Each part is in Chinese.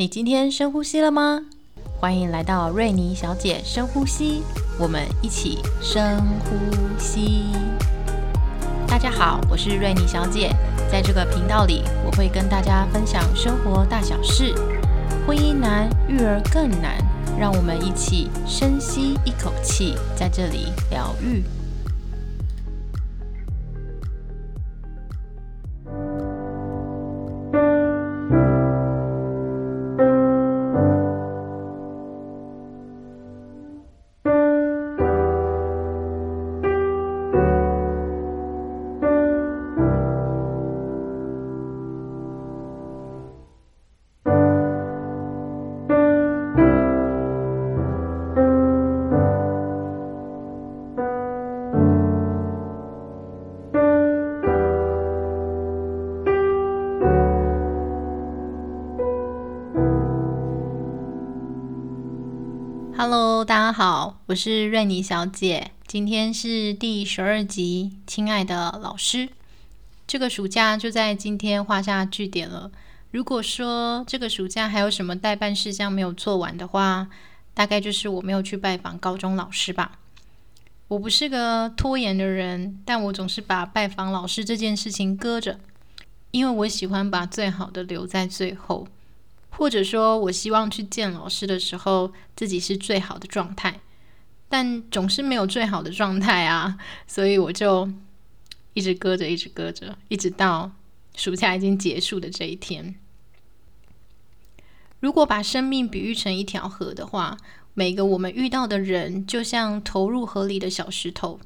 你今天深呼吸了吗？欢迎来到瑞妮小姐深呼吸，我们一起深呼吸。大家好，我是瑞妮小姐，在这个频道里，我会跟大家分享生活大小事。婚姻难，育儿更难，让我们一起深吸一口气，在这里疗愈。我是瑞妮小姐。今天是第十二集，亲爱的老师，这个暑假就在今天画下句点了。如果说这个暑假还有什么代办事项没有做完的话，大概就是我没有去拜访高中老师吧。我不是个拖延的人，但我总是把拜访老师这件事情搁着，因为我喜欢把最好的留在最后。或者说，我希望去见老师的时候，自己是最好的状态，但总是没有最好的状态啊，所以我就一直搁着，一直搁着，一直到暑假已经结束的这一天。如果把生命比喻成一条河的话，每个我们遇到的人就像投入河里的小石头，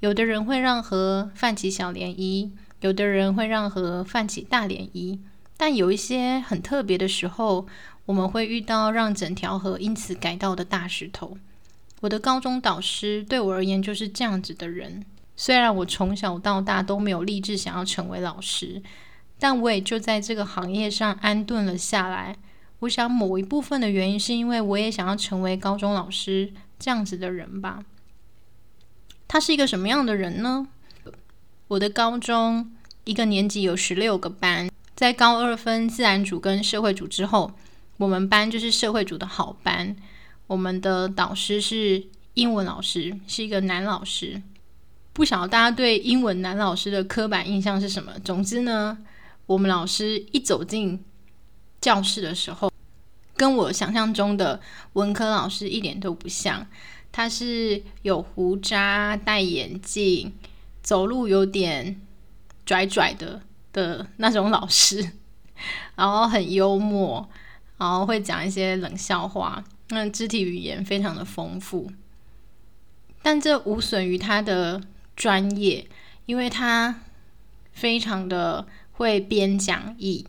有的人会让河泛起小涟漪，有的人会让河泛起大涟漪。但有一些很特别的时候，我们会遇到让整条河因此改道的大石头。我的高中导师对我而言就是这样子的人。虽然我从小到大都没有立志想要成为老师，但我也就在这个行业上安顿了下来。我想某一部分的原因是因为我也想要成为高中老师这样子的人吧。他是一个什么样的人呢？我的高中一个年级有十六个班。在高二分自然组跟社会组之后，我们班就是社会组的好班。我们的导师是英文老师，是一个男老师。不晓得大家对英文男老师的刻板印象是什么？总之呢，我们老师一走进教室的时候，跟我想象中的文科老师一点都不像。他是有胡渣、戴眼镜，走路有点拽拽的。的那种老师，然后很幽默，然后会讲一些冷笑话，那肢体语言非常的丰富，但这无损于他的专业，因为他非常的会编讲义，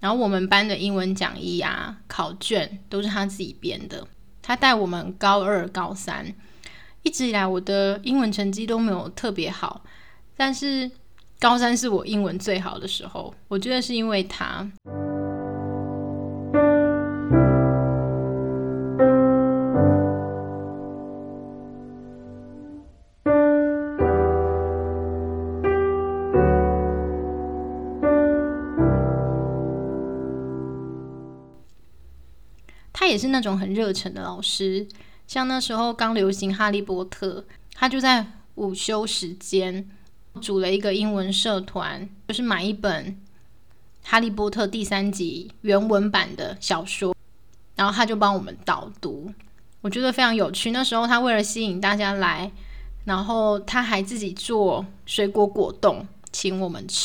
然后我们班的英文讲义啊、考卷都是他自己编的。他带我们高二、高三，一直以来我的英文成绩都没有特别好，但是。高三是我英文最好的时候，我觉得是因为他，也是那种很热忱的老师。像那时候刚流行《哈利波特》，他就在午休时间。组了一个英文社团，就是买一本《哈利波特》第三集原文版的小说，然后他就帮我们导读，我觉得非常有趣。那时候他为了吸引大家来，然后他还自己做水果果冻请我们吃。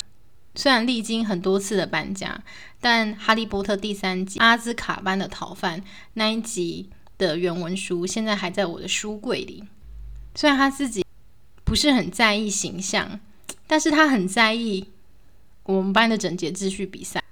虽然历经很多次的搬家，但《哈利波特》第三集阿兹卡班的逃犯那一集的原文书现在还在我的书柜里。虽然他自己。不是很在意形象，但是他很在意我们班的整洁秩序比赛，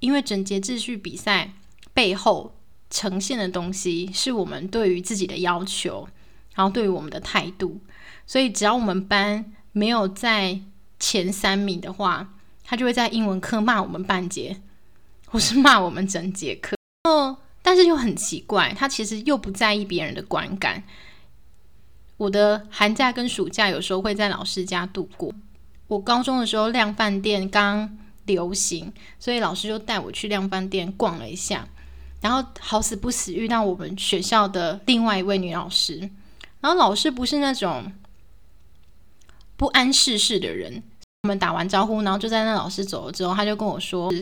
因为整洁秩序比赛背后呈现的东西是我们对于自己的要求，然后对于我们的态度，所以只要我们班没有在前三名的话，他就会在英文课骂我们半节，或是骂我们整节课。哦，但是又很奇怪，他其实又不在意别人的观感。我的寒假跟暑假有时候会在老师家度过。我高中的时候，量饭店刚流行，所以老师就带我去量饭店逛了一下。然后好死不死遇到我们学校的另外一位女老师，然后老师不是那种不谙世事的人。我们打完招呼，然后就在那老师走了之后，他就跟我说，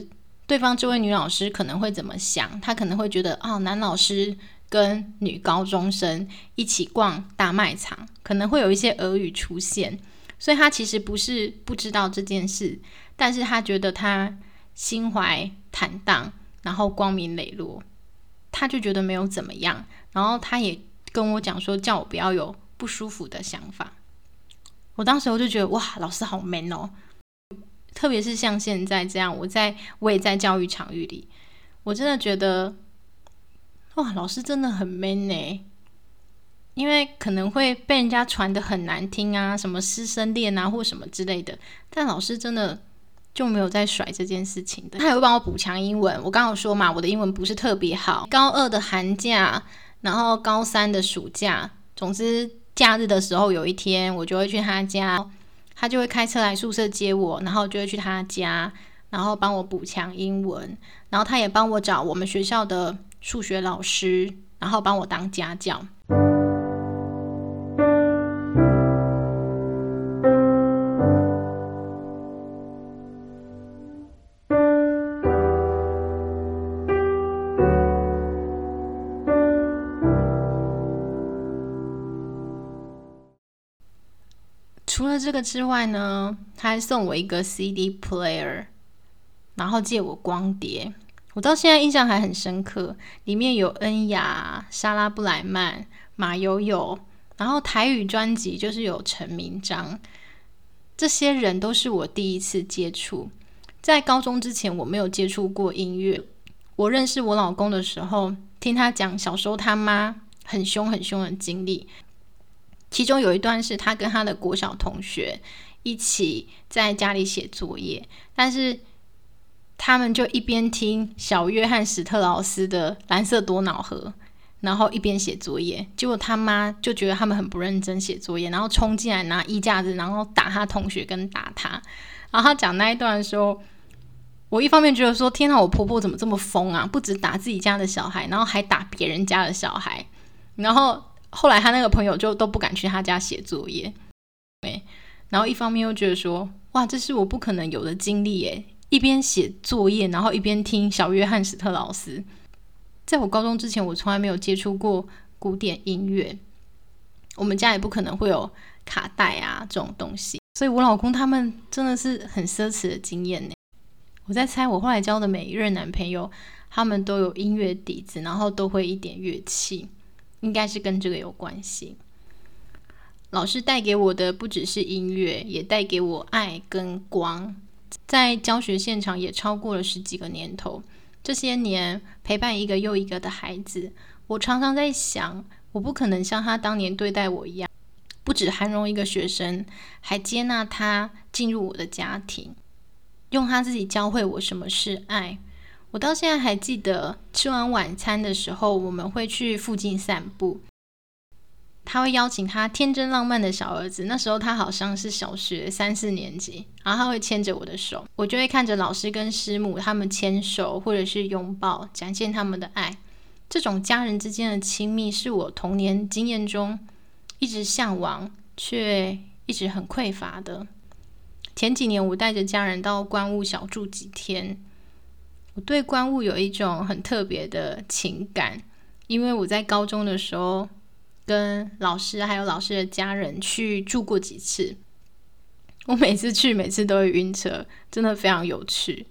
对方这位女老师可能会怎么想？她可能会觉得，哦，男老师跟女高中生一起逛大卖场，可能会有一些俄语出现。所以他其实不是不知道这件事，但是他觉得他心怀坦荡，然后光明磊落，他就觉得没有怎么样。然后他也跟我讲说，叫我不要有不舒服的想法。我当时我就觉得哇，老师好 man 哦！特别是像现在这样，我在我也在教育场域里，我真的觉得哇，老师真的很 man 呢。因为可能会被人家传的很难听啊，什么师生恋啊，或什么之类的。但老师真的就没有在甩这件事情的，他也会帮我补强英文。我刚刚说嘛，我的英文不是特别好。高二的寒假，然后高三的暑假，总之假日的时候，有一天我就会去他家，他就会开车来宿舍接我，然后就会去他家，然后帮我补强英文。然后他也帮我找我们学校的数学老师，然后帮我当家教。这个之外呢，他还送我一个 CD player，然后借我光碟。我到现在印象还很深刻，里面有恩雅、莎拉布莱曼、马友友，然后台语专辑就是有陈明章，这些人都是我第一次接触。在高中之前，我没有接触过音乐。我认识我老公的时候，听他讲小时候他妈很凶很凶的经历。其中有一段是他跟他的国小同学一起在家里写作业，但是他们就一边听小约翰史特劳斯的《蓝色多瑙河》，然后一边写作业。结果他妈就觉得他们很不认真写作业，然后冲进来拿衣架子，然后打他同学跟打他。然后他讲那一段的时候，我一方面觉得说：“天哪，我婆婆怎么这么疯啊？不止打自己家的小孩，然后还打别人家的小孩。”然后。后来他那个朋友就都不敢去他家写作业，对，然后一方面又觉得说，哇，这是我不可能有的经历耶！一边写作业，然后一边听小约翰史特劳斯。在我高中之前，我从来没有接触过古典音乐，我们家也不可能会有卡带啊这种东西，所以我老公他们真的是很奢侈的经验呢。我在猜，我后来交的每一任男朋友，他们都有音乐底子，然后都会一点乐器。应该是跟这个有关系。老师带给我的不只是音乐，也带给我爱跟光。在教学现场也超过了十几个年头，这些年陪伴一个又一个的孩子，我常常在想，我不可能像他当年对待我一样，不止涵容一个学生，还接纳他进入我的家庭，用他自己教会我什么是爱。我到现在还记得，吃完晚餐的时候，我们会去附近散步。他会邀请他天真浪漫的小儿子，那时候他好像是小学三四年级，然后他会牵着我的手，我就会看着老师跟师母他们牵手或者是拥抱，展现他们的爱。这种家人之间的亲密，是我童年经验中一直向往却一直很匮乏的。前几年，我带着家人到关务小住几天。我对观物有一种很特别的情感，因为我在高中的时候跟老师还有老师的家人去住过几次，我每次去每次都会晕车，真的非常有趣。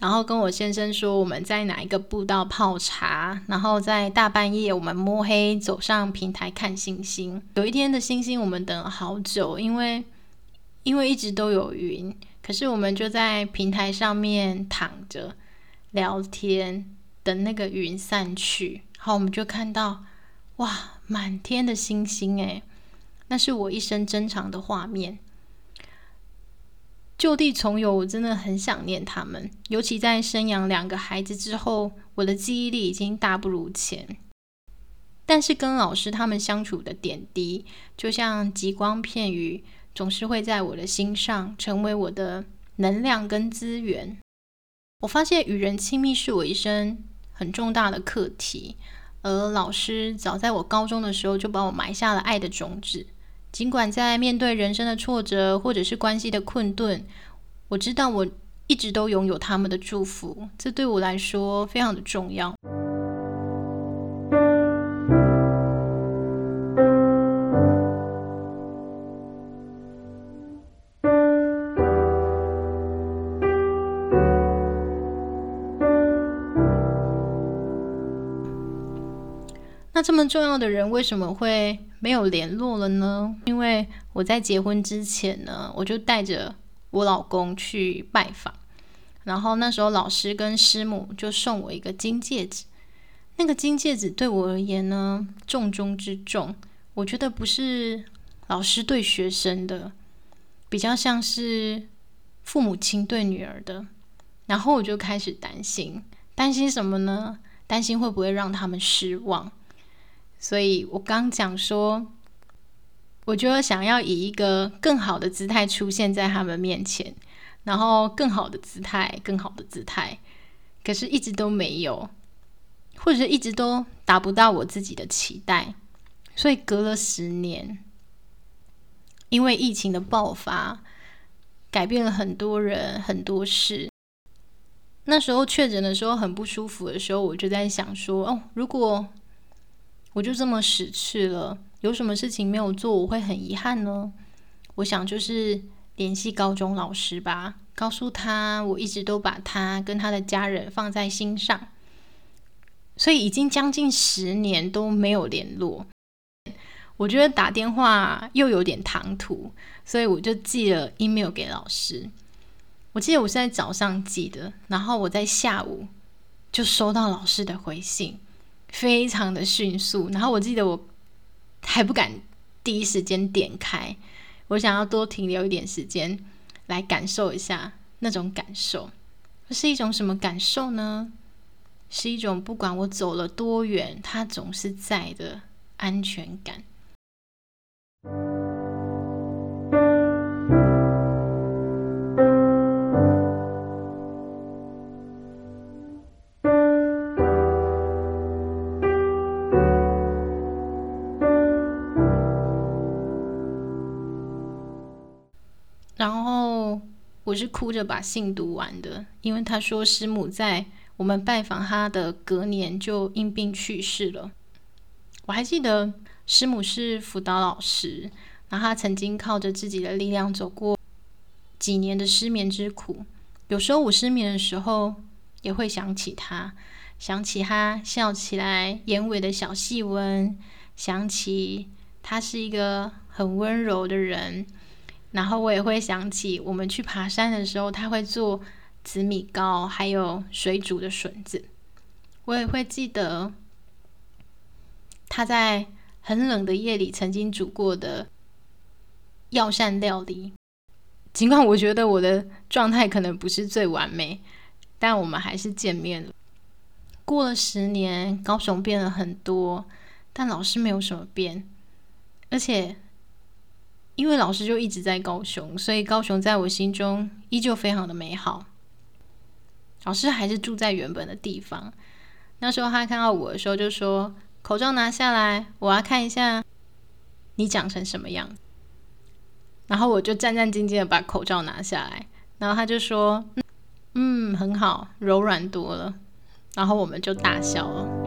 然后跟我先生说我们在哪一个步道泡茶，然后在大半夜我们摸黑走上平台看星星。有一天的星星我们等了好久，因为因为一直都有云。可是我们就在平台上面躺着聊天，等那个云散去，好我们就看到哇，满天的星星诶，那是我一生珍藏的画面。就地重游，我真的很想念他们，尤其在生养两个孩子之后，我的记忆力已经大不如前。但是跟老师他们相处的点滴，就像极光片语。总是会在我的心上成为我的能量跟资源。我发现与人亲密是我一生很重大的课题，而老师早在我高中的时候就帮我埋下了爱的种子。尽管在面对人生的挫折或者是关系的困顿，我知道我一直都拥有他们的祝福，这对我来说非常的重要。这么重要的人为什么会没有联络了呢？因为我在结婚之前呢，我就带着我老公去拜访，然后那时候老师跟师母就送我一个金戒指。那个金戒指对我而言呢，重中之重。我觉得不是老师对学生的，比较像是父母亲对女儿的。然后我就开始担心，担心什么呢？担心会不会让他们失望。所以我刚讲说，我觉得想要以一个更好的姿态出现在他们面前，然后更好的姿态，更好的姿态，可是一直都没有，或者是一直都达不到我自己的期待。所以隔了十年，因为疫情的爆发，改变了很多人很多事。那时候确诊的时候很不舒服的时候，我就在想说，哦，如果我就这么死去了，有什么事情没有做，我会很遗憾呢？我想就是联系高中老师吧，告诉他我一直都把他跟他的家人放在心上，所以已经将近十年都没有联络。我觉得打电话又有点唐突，所以我就寄了 email 给老师。我记得我是在早上寄的，然后我在下午就收到老师的回信。非常的迅速，然后我记得我还不敢第一时间点开，我想要多停留一点时间来感受一下那种感受。是一种什么感受呢？是一种不管我走了多远，它总是在的安全感。我是哭着把信读完的，因为他说师母在我们拜访他的隔年就因病去世了。我还记得师母是辅导老师，然后他曾经靠着自己的力量走过几年的失眠之苦。有时候我失眠的时候也会想起他，想起他笑起来眼尾的小细纹，想起他是一个很温柔的人。然后我也会想起我们去爬山的时候，他会做紫米糕，还有水煮的笋子。我也会记得他在很冷的夜里曾经煮过的药膳料理。尽管我觉得我的状态可能不是最完美，但我们还是见面了。过了十年，高雄变了很多，但老师没有什么变，而且。因为老师就一直在高雄，所以高雄在我心中依旧非常的美好。老师还是住在原本的地方。那时候他看到我的时候就说：“口罩拿下来，我要看一下你长成什么样。”然后我就战战兢兢的把口罩拿下来，然后他就说：“嗯，很好，柔软多了。”然后我们就大笑了。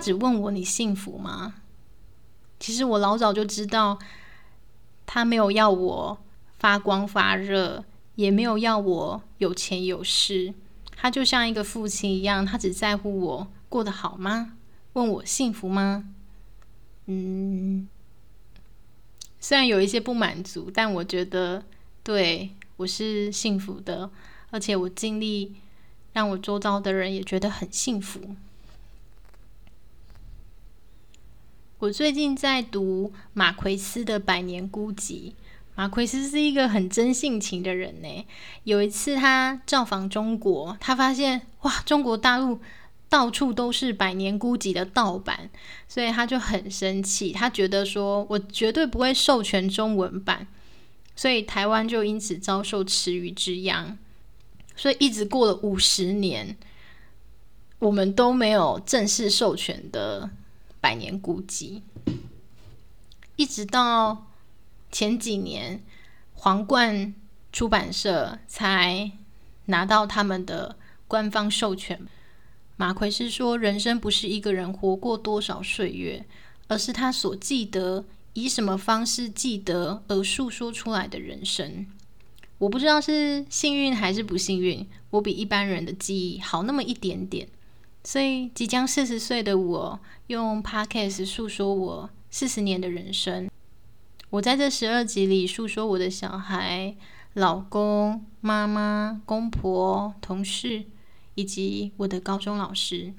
只问我你幸福吗？其实我老早就知道，他没有要我发光发热，也没有要我有钱有势。他就像一个父亲一样，他只在乎我过得好吗？问我幸福吗？嗯，虽然有一些不满足，但我觉得对我是幸福的，而且我尽力让我周遭的人也觉得很幸福。我最近在读马奎斯的《百年孤寂》。马奎斯是一个很真性情的人呢。有一次他造访中国，他发现哇，中国大陆到处都是《百年孤寂》的盗版，所以他就很生气，他觉得说我绝对不会授权中文版，所以台湾就因此遭受池鱼之殃。所以一直过了五十年，我们都没有正式授权的《百年古籍》，一直到前几年，皇冠出版社才拿到他们的官方授权。马奎是说，人生不是一个人活过多少岁月，而是他所记得以什么方式记得而诉说出来的人生。我不知道是幸运还是不幸运，我比一般人的记忆好那么一点点。所以，即将四十岁的我，用 podcast 诉说我四十年的人生。我在这十二集里诉说我的小孩、老公、妈妈、公婆、同事，以及我的高中老师。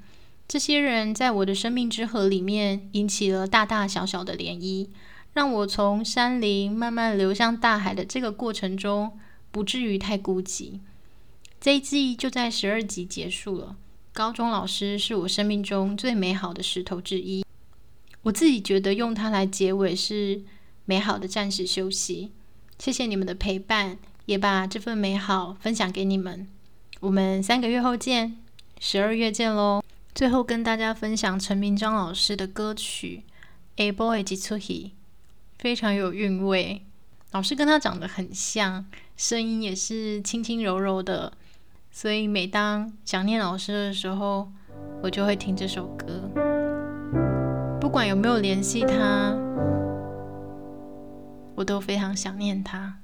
这些人在我的生命之河里面引起了大大小小的涟漪，让我从山林慢慢流向大海的这个过程中。不至于太孤寂。这一季就在十二集结束了。高中老师是我生命中最美好的石头之一。我自己觉得用它来结尾是美好的暂时休息。谢谢你们的陪伴，也把这份美好分享给你们。我们三个月后见，十二月见喽。最后跟大家分享陈明章老师的歌曲《A Boy 吉出 He》，非常有韵味。老师跟他长得很像。声音也是轻轻柔柔的，所以每当想念老师的时候，我就会听这首歌。不管有没有联系他，我都非常想念他。